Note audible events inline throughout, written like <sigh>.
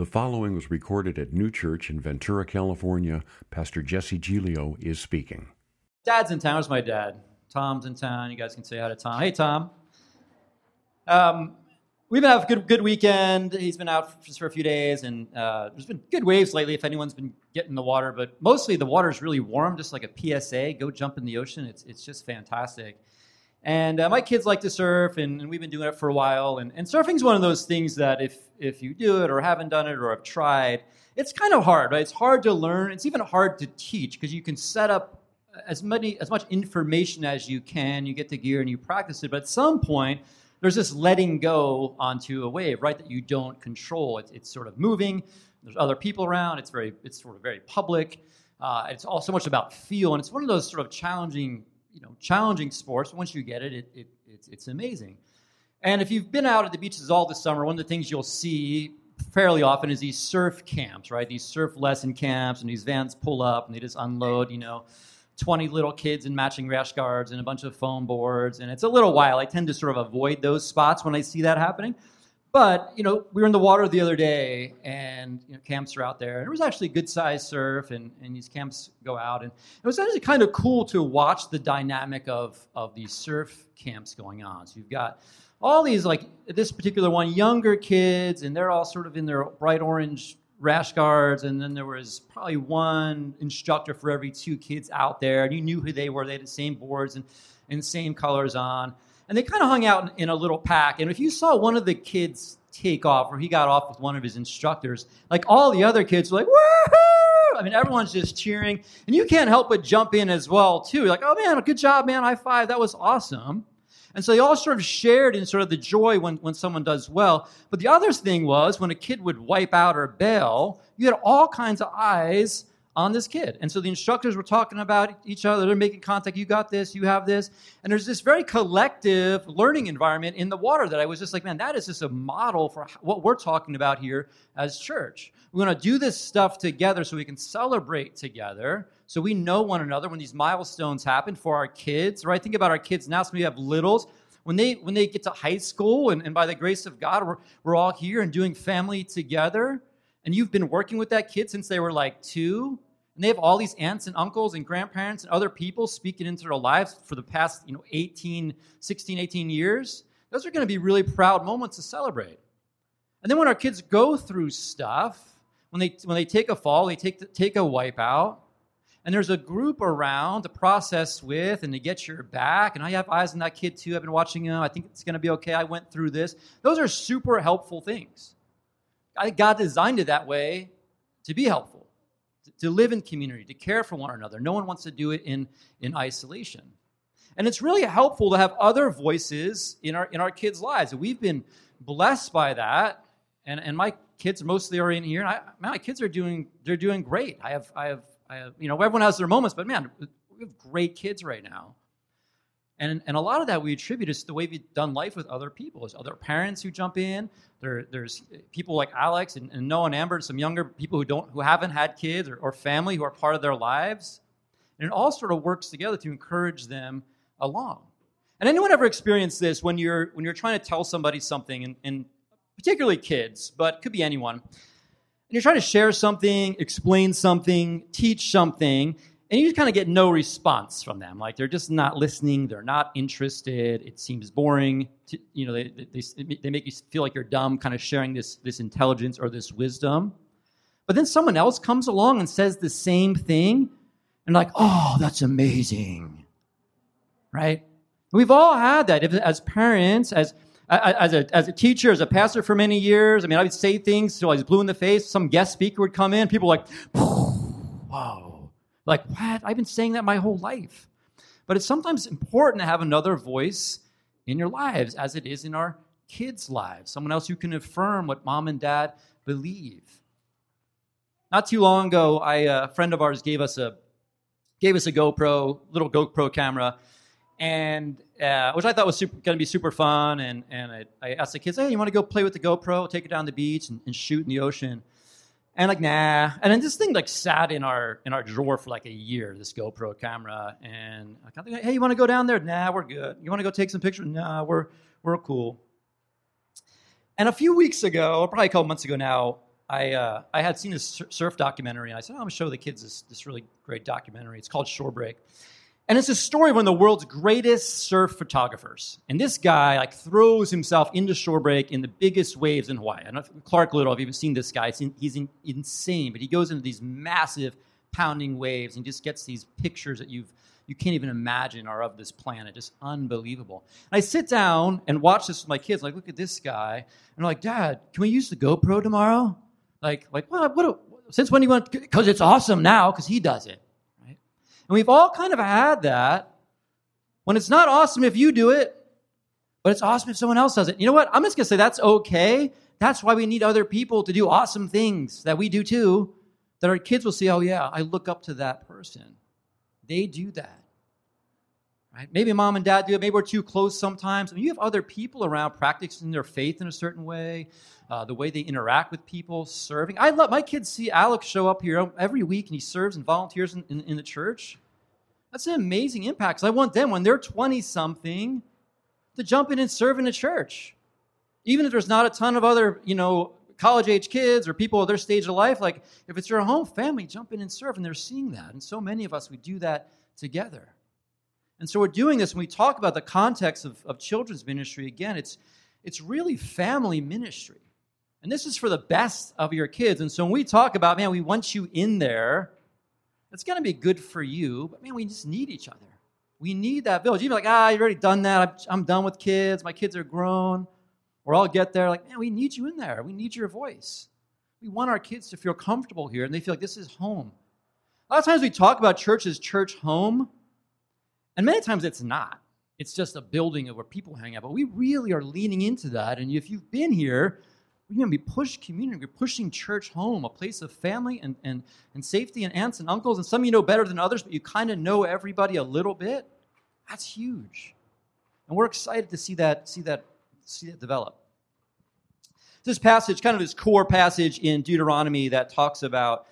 The following was recorded at Neue Church in Ventura, California. Pastor Jesse Giglio is speaking. Dad's in town. Where's my dad? Tom's in town. You guys can say hi to Tom. Hey, Tom. Um, we've been having a good, good weekend. He's been out just for a few days, and uh, there's been good waves lately if anyone's been getting the water. But mostly the water's really warm, just like a PSA. Go jump in the ocean. It's, it's just fantastic. And uh, my kids like to surf, and, and, we've been doing it for a while. And, and surfing's one of those things that if, if you do it or haven't done it or have tried, it's kind of hard, right? It's hard to learn. It's even hard to teach because you can set up as many as much information as you can. You get the gear and you practice it, but at some point, there's this letting go onto a wave, right? That you don't control. It's, it's sort of moving. There's other people around. It's very, it's sort of very public. Uh, it's all so much about feel, and it's one of those sort of challenging you know, challenging sports. Once you get it, it, it it's, it's amazing. And if you've been out at the beaches all this summer, one of the things you'll see fairly often is these surf camps, right? These surf lesson camps, and these vans pull up and they just unload, you know, 20 little kids in matching rash guards and a bunch of foam boards. And it's a little while. I tend to sort of avoid those spots when I see that happening. But you know, we were in the water the other day, and you know, camps are out there, and it was actually a good sized surf, and, and these camps go out, and it was actually kind of cool to watch the dynamic of of these surf camps going on. So you've got all these like this particular one, younger kids, and they're all sort of in their bright orange rash guards, and then there was probably one instructor for every two kids out there, and you knew who they were. They had the same boards and and same colors on and they kind of hung out in, in, a little pack. And if you saw one of the kids take off, or he got off with one of his instructors, like all the other kids were like, woohoo! I mean, everyone's just cheering, and you can't help but jump in as well too. You're like, oh man, good job, man, high five, that was awesome. And so they all sort of shared in sort of the joy when, when someone does well. But the other thing was when a kid would wipe out or bail, you had all kinds of eyes on this kid. And so the instructors were talking about each other. They're making contact. You got this, you have this. And there's this very collective learning environment in the water that I was just like, man, that is just a model for what we're talking about here as church. We want to do this stuff together so we can celebrate together. So we know one another when these milestones happen for our kids, right? Think about our kids now. So we have littles. When they when they get to high school, and, and by the grace of God, we're, we're all here and doing family together and you've been working with that kid since they were like two, and they have all these aunts and uncles and grandparents and other people speaking into their lives for the past, you know, 18, 16, 18 years, those are going to be really proud moments to celebrate. And then when our kids go through stuff, when they when they take a fall, they take the, take a wipeout, and there's a group around to process with and to get your back. And I have eyes on that kid too. I've been watching him. I think it's going to be okay. I went through this. Those are super helpful things. I think God designed it that way to be helpful, to live in community, to care for one another. No one wants to do it in, in isolation. And it's really helpful to have other voices in our, in our kids' lives. We've been blessed by that. And, and my kids mostly are in here. And I, man, my kids are doing, they're doing great. I have, I have, I have, you know, everyone has their moments, but man, we have great kids right now. And, and a lot of that we attribute is the way we've done life with other people. There's other parents who jump in. There, there's people like Alex and, and Noah and Amber, some younger people who don't who haven't had kids or, or family who are part of their lives. And it all sort of works together to encourage them along. And anyone ever experienced this when you're when you're trying to tell somebody something, and, and particularly kids, but could be anyone, and you're trying to share something, explain something, teach something, and you just kind of get no response from them. Like they're just not listening. They're not interested. It seems boring to, you know they, they, they make you feel like you're dumb kind of sharing this this intelligence or this wisdom. But then someone else comes along and says the same thing and like oh that's amazing. Right? We've all had that. If, as parents as as a, as a teacher, as a pastor for many years, I mean, I would say things till I was blue in the face. Some guest speaker would come in. People were like, whoa, like, what? I've been saying that my whole life. But it's sometimes important to have another voice in your lives, as it is in our kids' lives, someone else who can affirm what mom and dad believe. Not too long ago, I, a friend of ours gave us a gave us a GoPro, little GoPro camera, and uh, which I thought was going to be super fun. And, and I, I, asked the kids, hey, you want to go play with the GoPro, take it down the beach, and, and shoot in the ocean? And like, nah. And then this thing like sat in our in our drawer for like a year, this GoPro camera. And I kind of hey, you want to go down there? Nah, we're good. You want to go take some pictures? Nah, we're we're cool. And a few weeks ago, or probably a couple months ago now, I, uh, I had seen this surf documentary, and I said, oh, I'm going to show the kids this, this really great documentary. It's called Shore Break. And it's a story of one of the world's greatest surf photographers. And this guy like throws himself into shore break in the biggest waves in Hawaii. I know Clark Little, I've even seen this guy. He's in, insane, but he goes into these massive pounding waves and just gets these pictures that you've you can't even imagine are of this planet. Just unbelievable. And I sit down and watch this with my kids. Like, look at this guy. And I'm like, Dad, can we use the GoPro tomorrow? Like, like, what? what since when do you want? Because it's awesome now. Because he does it? And we've all kind of had that. When it's not awesome if you do it, but it's awesome if someone else does it. You know what? I'm just gonna say that's okay. That's why we need other people to do awesome things that we do too. That our kids will see. Oh yeah, I look up to that person. They do that. Right? Maybe mom and dad do it. Maybe we're too close sometimes. I mean, you have other people around practicing their faith in a certain way, uh, the way they interact with people, serving. I love my kids see Alex show up here every week and he serves and volunteers in, in, in the church. That's an amazing impact. I want them when they're 20 something to jump in and serve in a church. Even if there's not a ton of other, you know, college age kids or people at their stage of life, like if it's your home family, jump in and serve. And they're seeing that. And so many of us, we do that together. And so we're doing this when we talk about the context of, of children's ministry. Again, it's, it's really family ministry. And this is for the best of your kids. And so when we talk about, man, we want you in there, it's going to be good for you. But man, we just need each other. We need that village. Even like, ah, you've already done that. I'm, I'm done with kids. My kids are grown. Or I'll get there. Like, man, we need you in there. We need your voice. We want our kids to feel comfortable here and they feel like this is home. A lot of times we talk about church as church home. And many times it's not. It's just a building of where people hang out. But we really are leaning into that. And if you've been here, we're going to be pushing community. We're pushing church home, a place of family and, and, and safety and aunts and uncles. And some of you know better than others, but you kind of know everybody a little bit. That's huge. And we're excited to see that, see that, see that develop. This passage, kind of this core passage in Deuteronomy that talks about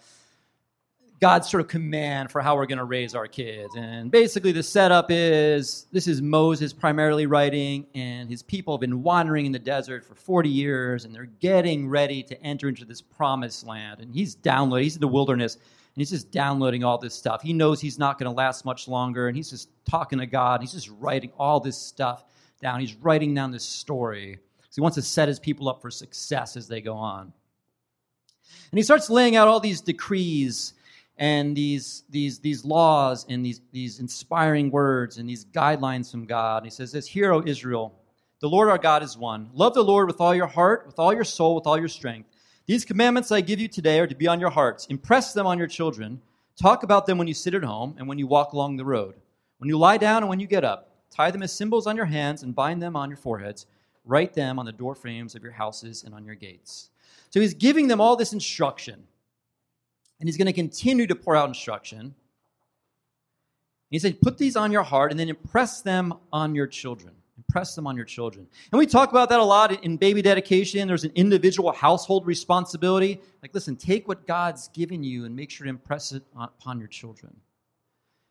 God's sort of command for how we're going to raise our kids. And basically, the setup is this is Moses primarily writing, and his people have been wandering in the desert for 40 years, and they're getting ready to enter into this promised land. And he's downloading, he's in the wilderness, and he's just downloading all this stuff. He knows he's not going to last much longer, and he's just talking to God. He's just writing all this stuff down. He's writing down this story. So he wants to set his people up for success as they go on. And he starts laying out all these decrees and these, these, these laws and these, these inspiring words and these guidelines from God. And he says this, Hear, O Israel, the Lord our God is one. Love the Lord with all your heart, with all your soul, with all your strength. These commandments I give you today are to be on your hearts. Impress them on your children. Talk about them when you sit at home and when you walk along the road. When you lie down and when you get up, tie them as symbols on your hands and bind them on your foreheads. Write them on the door frames of your houses and on your gates. So he's giving them all this instruction and he's going to continue to pour out instruction. He said, Put these on your heart and then impress them on your children. Impress them on your children. And we talk about that a lot in baby dedication. There's an individual household responsibility. Like, listen, take what God's given you and make sure to impress it upon your children.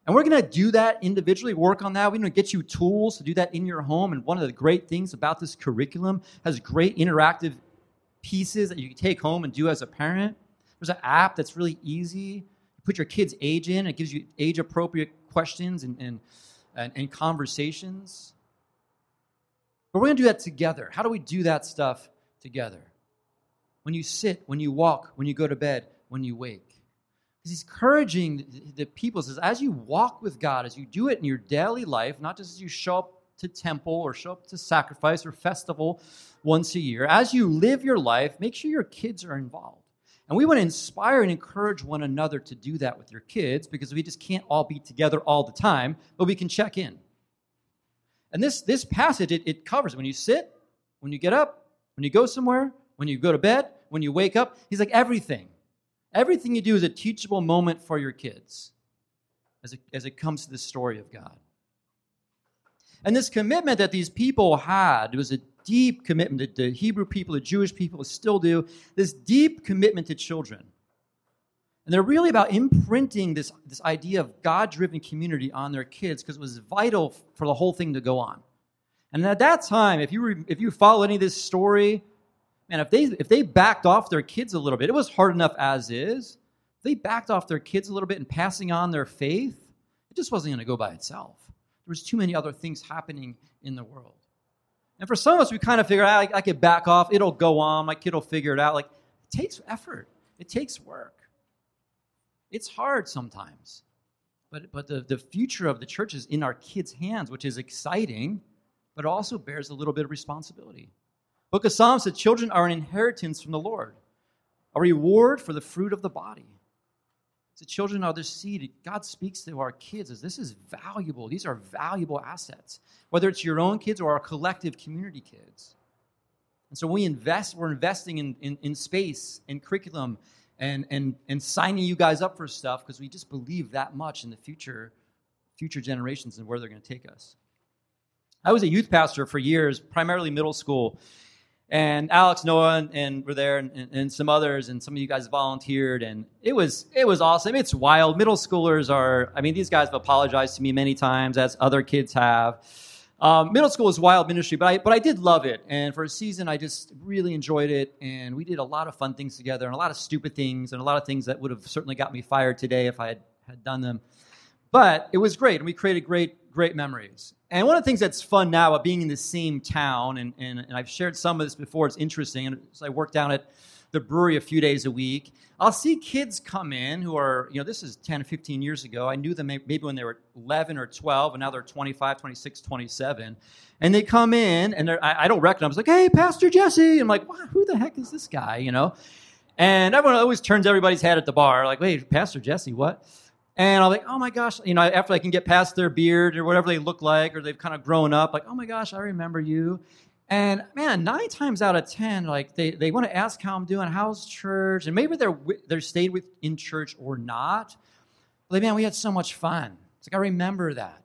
And we're going to do that individually, work on that. We're going to get you tools to do that in your home. And one of the great things about this curriculum has great interactive pieces that you can take home and do as a parent. There's an app that's really easy. You put your kid's age in, it gives you age appropriate questions and, and, and, and conversations. But we're going to do that together. How do we do that stuff together? When you sit, when you walk, when you go to bed, when you wake. Because he's encouraging the people, says, as you walk with God, as you do it in your daily life, not just as you show up to temple or show up to sacrifice or festival once a year, as you live your life, make sure your kids are involved. And we want to inspire and encourage one another to do that with your kids because we just can't all be together all the time, but we can check in. And this, this passage, it, it covers when you sit, when you get up, when you go somewhere, when you go to bed, when you wake up. He's like, everything. Everything you do is a teachable moment for your kids as it, as it comes to the story of God. And this commitment that these people had was a deep commitment the Hebrew people, the Jewish people still do, this deep commitment to children. And they're really about imprinting this, this idea of God driven community on their kids because it was vital for the whole thing to go on. And at that time, if you, re, if you follow any of this story, man, if they if they backed off their kids a little bit, it was hard enough as is. If they backed off their kids a little bit and passing on their faith, it just wasn't going to go by itself. There was too many other things happening in the world. And for some of us, we kind of figure out I, I could back off. It'll go on. My kid will figure it out. Like it takes effort. It takes work. It's hard sometimes. But, but the, the future of the church is in our kids' hands, which is exciting, but also bears a little bit of responsibility. Book of Psalms said children are an inheritance from the Lord, a reward for the fruit of the body. The children are the seed. God speaks to our kids as this is valuable. These are valuable assets, whether it's your own kids or our collective community kids. And so we invest, we're investing in, in, in space and curriculum and, and, and signing you guys up for stuff because we just believe that much in the future, future generations and where they're going to take us. I was a youth pastor for years, primarily middle school. And Alex, Noah, and, and were there, and, and, some others, and some of you guys volunteered, and it was it was awesome. It's wild. Middle schoolers are, I mean, these guys have apologized to me many times, as other kids have. Um, middle school is wild ministry, but I but I did love it, and for a season, I just really enjoyed it, and we did a lot of fun things together, and a lot of stupid things, and a lot of things that would have certainly got me fired today if I had had done them. But it was great, and we created great great memories. And one of the things that's fun now about being in the same town, and, and, and I've shared some of this before, it's interesting. And so I work down at the brewery a few days a week. I'll see kids come in who are, you know, this is 10 or 15 years ago. I knew them maybe when they were 11 or 12, and now they're 25, 26, 27. And they come in, and I, I, don't recognize them. It's like, hey, Pastor Jesse. I'm like, wow, who the heck is this guy, you know? And everyone always turns everybody's head at the bar, like, wait, Pastor Jesse, what? And I'm like, oh my gosh, you know, after I can get past their beard or whatever they look like, or they've kind of grown up, like, oh my gosh, I remember you. And man, nine times out of ten, like they, they want to ask how I'm doing, how's church, and maybe they're they're stayed with in church or not. Like, man, we had so much fun. It's like I remember that.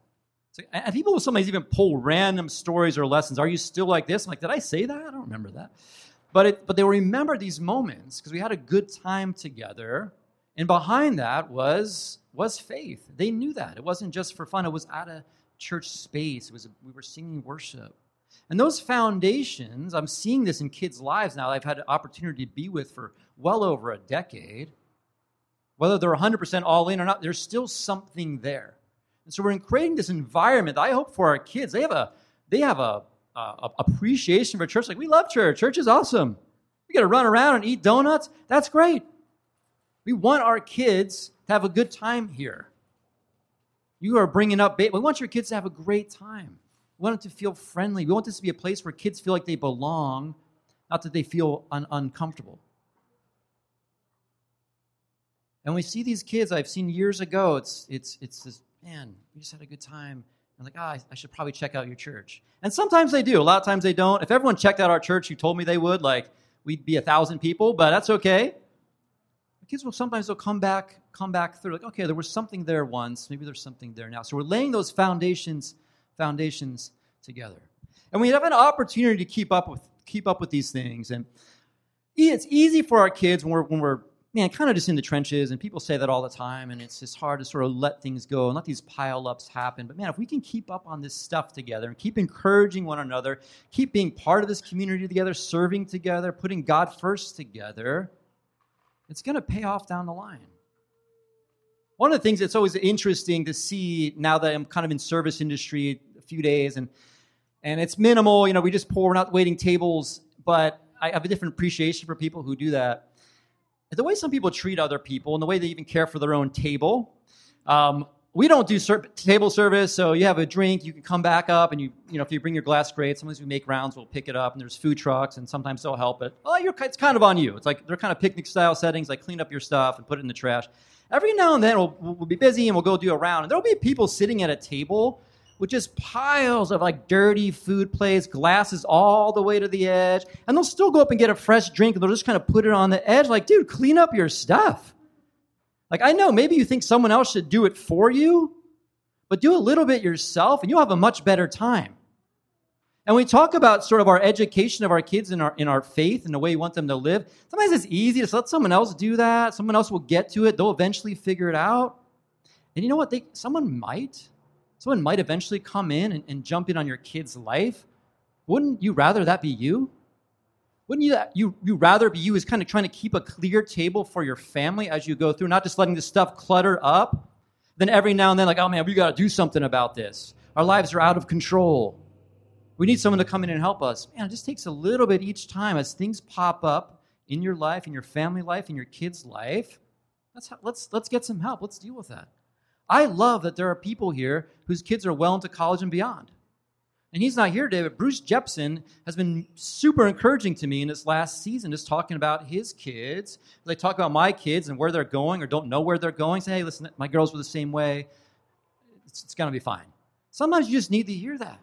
Like, and people will sometimes even pull random stories or lessons. Are you still like this? I'm like, did I say that? I don't remember that. But it, but they remember these moments because we had a good time together. And behind that was was faith. They knew that. It wasn't just for fun, it was at a church space. It was we were singing worship. And those foundations, I'm seeing this in kids' lives now. I've had an opportunity to be with for well over a decade. Whether they're 100% all in or not, there's still something there. And so we're creating this environment I hope for our kids. They have a they have a, a, a appreciation for church. Like we love church. Church is awesome. We get to run around and eat donuts. That's great. We want our kids to have a good time here. You are bringing up, we want your kids to have a great time. We want them to feel friendly. We want this to be a place where kids feel like they belong, not that they feel un- uncomfortable. And we see these kids I've seen years ago. It's it's it's this man. We just had a good time. I'm like, ah, oh, I should probably check out your church. And sometimes they do. A lot of times they don't. If everyone checked out our church who told me they would, like we'd be a thousand people, but that's okay kids will sometimes they'll come back, come back through, like, okay, there was something there once, maybe there's something there now. So we're laying those foundations, foundations together. And we have an opportunity to keep up with keep up with these things. And it's easy for our kids when we're when we're man, kind of just in the trenches, and people say that all the time, and it's just hard to sort of let things go and let these pile ups happen. But man, if we can keep up on this stuff together and keep encouraging one another, keep being part of this community together, serving together, putting God first together, it's going to pay off down the line. One of the things that's always interesting to see now that I'm kind of in service industry a few days and and it's minimal, you know, we just pour, we're not waiting tables, but I have a different appreciation for people who do that. The way some people treat other people and the way they even care for their own table. Um, we don't do ser- table service, so you have a drink, you can come back up, and you, you know, if you bring your glass, great. Sometimes we make rounds, we'll pick it up, and there's food trucks, and sometimes they'll help it. Well, oh, you're, it's kind of on you. It's like they're kind of picnic style settings, like clean up your stuff and put it in the trash. Every now and then we'll, we'll be busy and we'll go do a round, and there'll be people sitting at a table with just piles of like dirty food plates, glasses all the way to the edge, and they'll still go up and get a fresh drink, and they'll just kind of put it on the edge, like, dude, clean up your stuff. Like, I know maybe you think someone else should do it for you, but do a little bit yourself and you'll have a much better time. And we talk about sort of our education of our kids in our, in our faith and the way we want them to live. Sometimes it's easy to let someone else do that. Someone else will get to it. They'll eventually figure it out. And you know what? They, someone might. Someone might eventually come in and, and jump in on your kid's life. Wouldn't you rather that be you? Wouldn't you, you, you rather be you is kind of trying to keep a clear table for your family as you go through, not just letting this stuff clutter up, then every now and then, like, oh man, we got to do something about this. Our lives are out of control. We need someone to come in and help us. Man, it just takes a little bit each time as things pop up in your life, in your family life, in your kids' life. Let's, let's, let's get some help. Let's deal with that. I love that there are people here whose kids are well into college and beyond. And he's not here today, but Bruce Jepson has been super encouraging to me in this last season, just talking about his kids. They talk about my kids and where they're going or don't know where they're going. Say, hey, listen, my girls were the same way. It's, it's going to be fine. Sometimes you just need to hear that.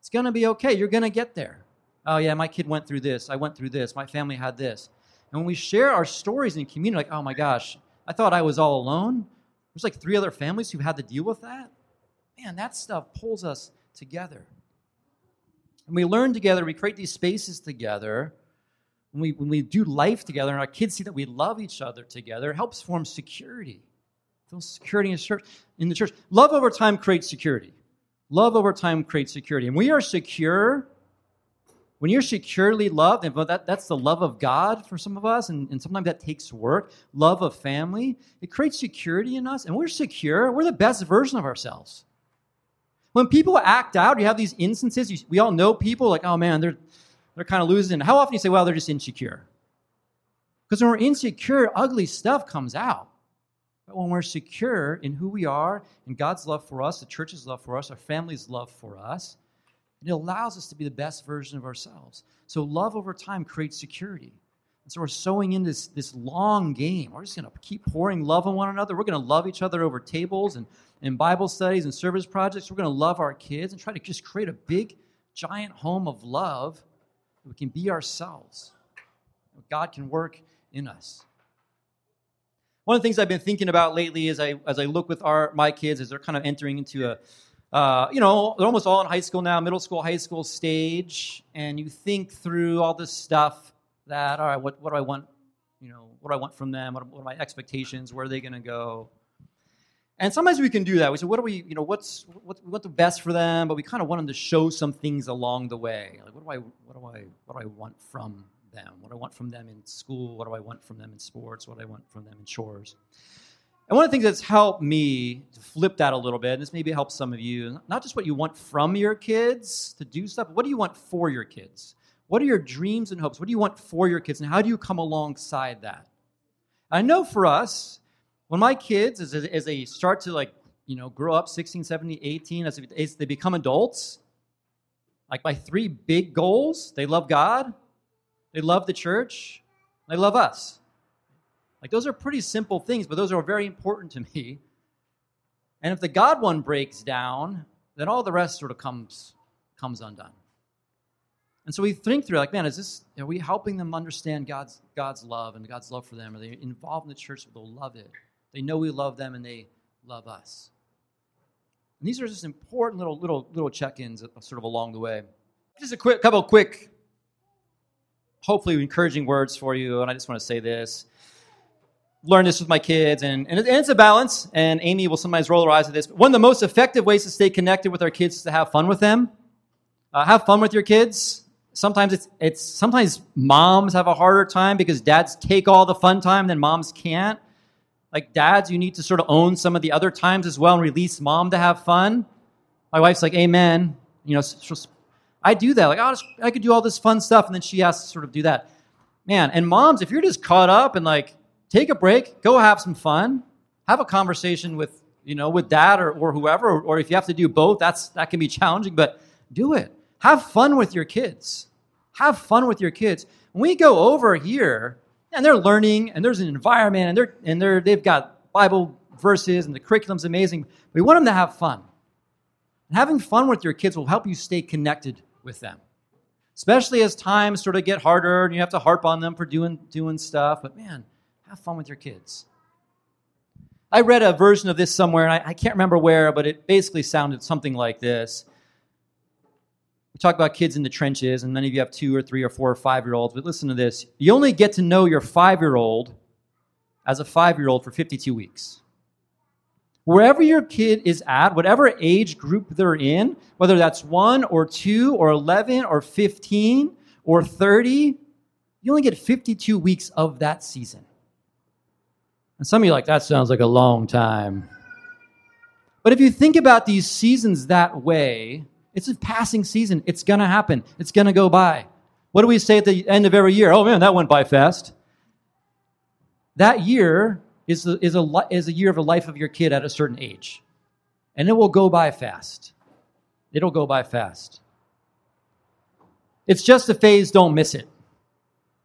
It's going to be okay. You're going to get there. Oh, yeah, my kid went through this. I went through this. My family had this. And when we share our stories in community, like, oh my gosh, I thought I was all alone. There's like three other families who had to deal with that. Man, that stuff pulls us together. And we learn together, we create these spaces together. When we, when we do life together and our kids see that we love each other together, it helps form security. Feel security in the church. In the church. Love over time creates security. Love over time creates security. And we are secure. When you're securely loved, and that, that's the love of God for some of us, and, and sometimes that takes work, love of family, it creates security in us, and we're secure. We're the best version of ourselves. When people act out, you have these instances, you, we all know people like, oh man, they're, they're kind of losing. How often you say, well, they're just insecure? Because when we're insecure, ugly stuff comes out. But when we're secure in who we are, in God's love for us, the church's love for us, our family's love for us, it allows us to be the best version of ourselves. So love over time creates security. And so we're sowing in this, this long game. We're just going to keep pouring love on one another. We're going to love each other over tables and in Bible studies and service projects. We're going to love our kids and try to just create a big, giant home of love that we can be ourselves. God can work in us. One of the things I've been thinking about lately is I, as I look with our, my kids as they're kind of entering into a, uh, you know, they're almost all in high school now, middle school, high school stage, and you think through all this stuff that, all right, what, what do I want, you know, what do I want from them? What, what are my expectations? Where are they going to go? And sometimes we can do that. We say, what do we, you know, what's, what, we the best for them, but we kind of want them to show some things along the way. Like, what do I, what do I, what do I want from them? What do I want from them in school? What do I want from them in sports? What do I want from them in chores? And one of the things that's helped me to flip that a little bit, and this maybe helps some of you, not just what you want from your kids to do stuff, but what do you want for your kids? What are your dreams and hopes? What do you want for your kids? And how do you come alongside that? I know for us, when my kids, as, as they start to like, you know, grow up 16, 17, 18, as, as they become adults, like my three big goals, they love God, they love the church, they love us. Like those are pretty simple things, but those are very important to me. And if the God one breaks down, then all the rest sort of comes comes undone. And so we think through, like, man, is this, are we helping them understand God's, God's love and God's love for them? Are they involved in the church they'll love it? They know we love them and they love us. And these are just important little, little, little check-ins sort of along the way. Just a quick, couple quick, hopefully encouraging words for you. And I just want to say this. Learn this with my kids, and, and it's a balance. And Amy will sometimes roll her eyes at this. But one of the most effective ways to stay connected with our kids is to have fun with them. Uh, have fun with your kids sometimes it's it's sometimes moms have a harder time because dads take all the fun time then moms can't. Like dads you need to sort of own some of the other times as well and release mom to have fun. My wife's like amen. You know i do that. Like oh, i could do all this fun stuff. And then she has to sort of do that. Man and moms if you're just caught up and like take a break go have some fun have a conversation with you know with dad or, or whoever or, or if you have to do both that's that can be challenging but do it have fun with your kids. Have fun with your kids. When we go over here, and they're learning, and there's an environment, and they're and they're they've got Bible verses, and the curriculum's amazing. We want them to have fun. And having fun with your kids will help you stay connected with them, especially as times sort of get harder, and you have to harp on them for doing doing stuff. But man, have fun with your kids. I read a version of this somewhere, and I, I can't remember where, but it basically sounded something like this. We talk about kids in the trenches, and many of you have two or three or four or five year olds, but listen to this. You only get to know your five year old as a five year old for 52 weeks. Wherever your kid is at, whatever age group they're in, whether that's one or two or 11 or 15 or 30, You only get 52 weeks of that season. And some of you like, that sounds like a long time. But if you think about these seasons that way, it's a passing season. It's going to happen. It's going to go by. What do we say at the end of every year? Oh man, that went by fast. That year is a, is a, is a year of the life of your kid at a certain age. And it will go by fast. It'll go by fast. It's just a phase, don't miss it.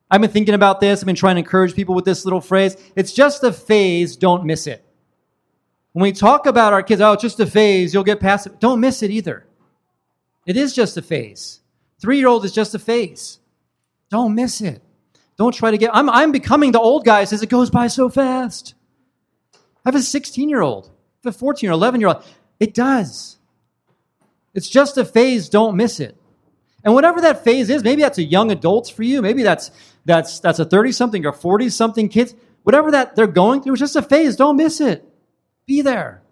I've been thinking about this. I've been trying to encourage people with this little phrase. It's just a phase, don't miss it. When we talk about our kids, oh, it's just a phase, you'll get past it. Don't miss it either. It is just a phase. Three year old is just a phase. Don't miss it. Don't try to get. I'm, I'm becoming the old guy as it goes by so fast. I have a 16 year old, a 14 or 11 year old. It does. It's just a phase. Don't miss it. And whatever that phase is, maybe that's a young adults for you. Maybe that's that's that's a 30 something or 40 something kids. Whatever that they're going through, it's just a phase. Don't miss it. Be there.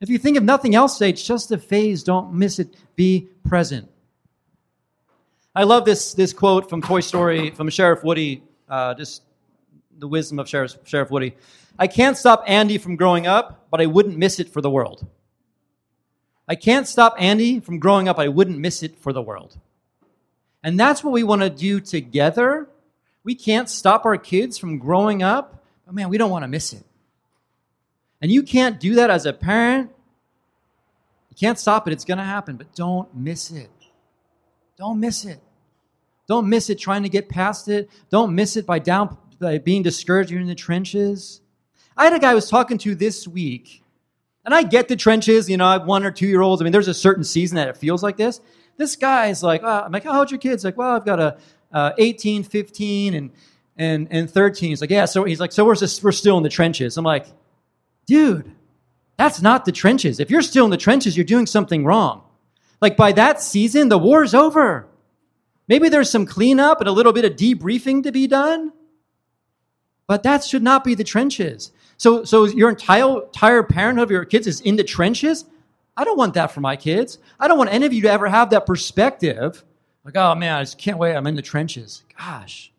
If you think of nothing else, say it's just a phase. Don't miss it. Be present. I love this, this quote from Toy Story from Sheriff Woody, uh, just the wisdom of Sheriff, Sheriff Woody. I can't stop Andy from growing up, but I wouldn't miss it for the world. I can't stop Andy from growing up, I wouldn't miss it for the world. And that's what we want to do together. We can't stop our kids from growing up, but man, we don't want to miss it. And you can't do that as a parent. You can't stop it, it's going to happen, but don't miss it. Don't miss it. Don't miss it trying to get past it. Don't miss it by down by being discouraged. You're in the trenches. I had a guy I was talking to this week, and I get the trenches. You know, I have one or two year olds. I mean, there's a certain season that it feels like this. This guy's like, oh, I'm like, oh, how's your kids? Like, well, I've got a uh, 18, 15, and and and 13. He's like, yeah. So he's like, so we're just, we're still in the trenches. I'm like, dude, that's not the trenches. If you're still in the trenches, you're doing something wrong. Like by that season, the war's over. Maybe there's some cleanup and a little bit of debriefing to be done. But that should not be the trenches. So, so your entire, entire parenthood of your kids is in the trenches? I don't want that for my kids. I don't want any of you to ever have that perspective. Like, oh man, I just can't wait. I'm in the trenches. Gosh.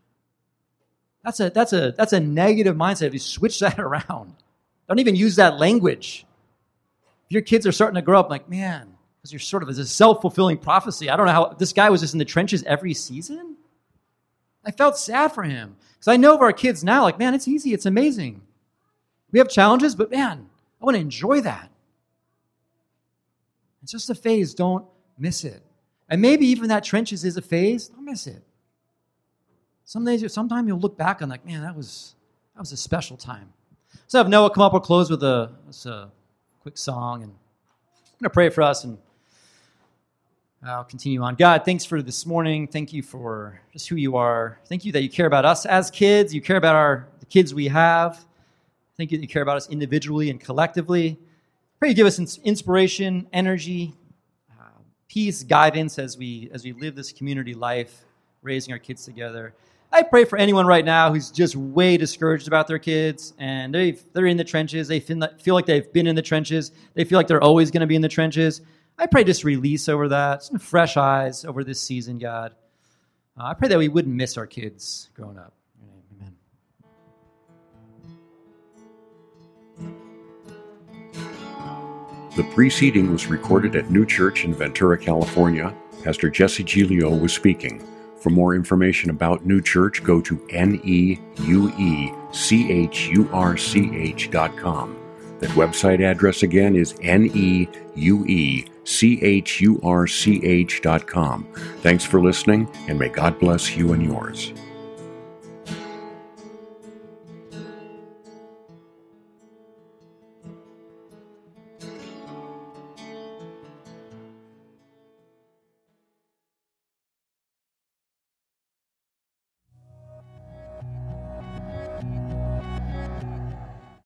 That's a, that's a, that's a negative mindset. If you switch <laughs> that around, don't even use that language. If your kids are starting to grow up, like, man, because you're sort of as a self-fulfilling prophecy. I don't know how this guy was just in the trenches every season. I felt sad for him because I know of our kids now, like, man, it's easy, it's amazing. We have challenges, but man, I want to enjoy that. It's just a phase, don't miss it. And maybe even that trenches is a phase, don't miss it. Some days, sometime you'll look back and like, man, that was that was a special time. So have Noah come up. We'll close with a, a quick song, and I'm going to pray for us and I'll continue on. God, thanks for this morning. Thank you for just who you are. Thank you that you care about us as kids. You care about our the kids we have. Thank you that you care about us individually and collectively. Pray you give us inspiration, energy, uh, peace, guidance as we as we live this community life, raising our kids together. I pray for anyone right now who's just way discouraged about their kids and they they're in the trenches. They feel, like they've been in the trenches. They feel like they're always going to be in the trenches. I pray just release over that, some fresh eyes over this season, God. Uh, I pray that we wouldn't miss our kids growing up. Amen. The preceding was recorded at Neue Church in Ventura, California. Pastor Jesse Giglio was speaking. For more information about Neue Church, go to neuechurch.com. That website address again is neuechurch.com. Thanks for listening, and may God bless you and yours.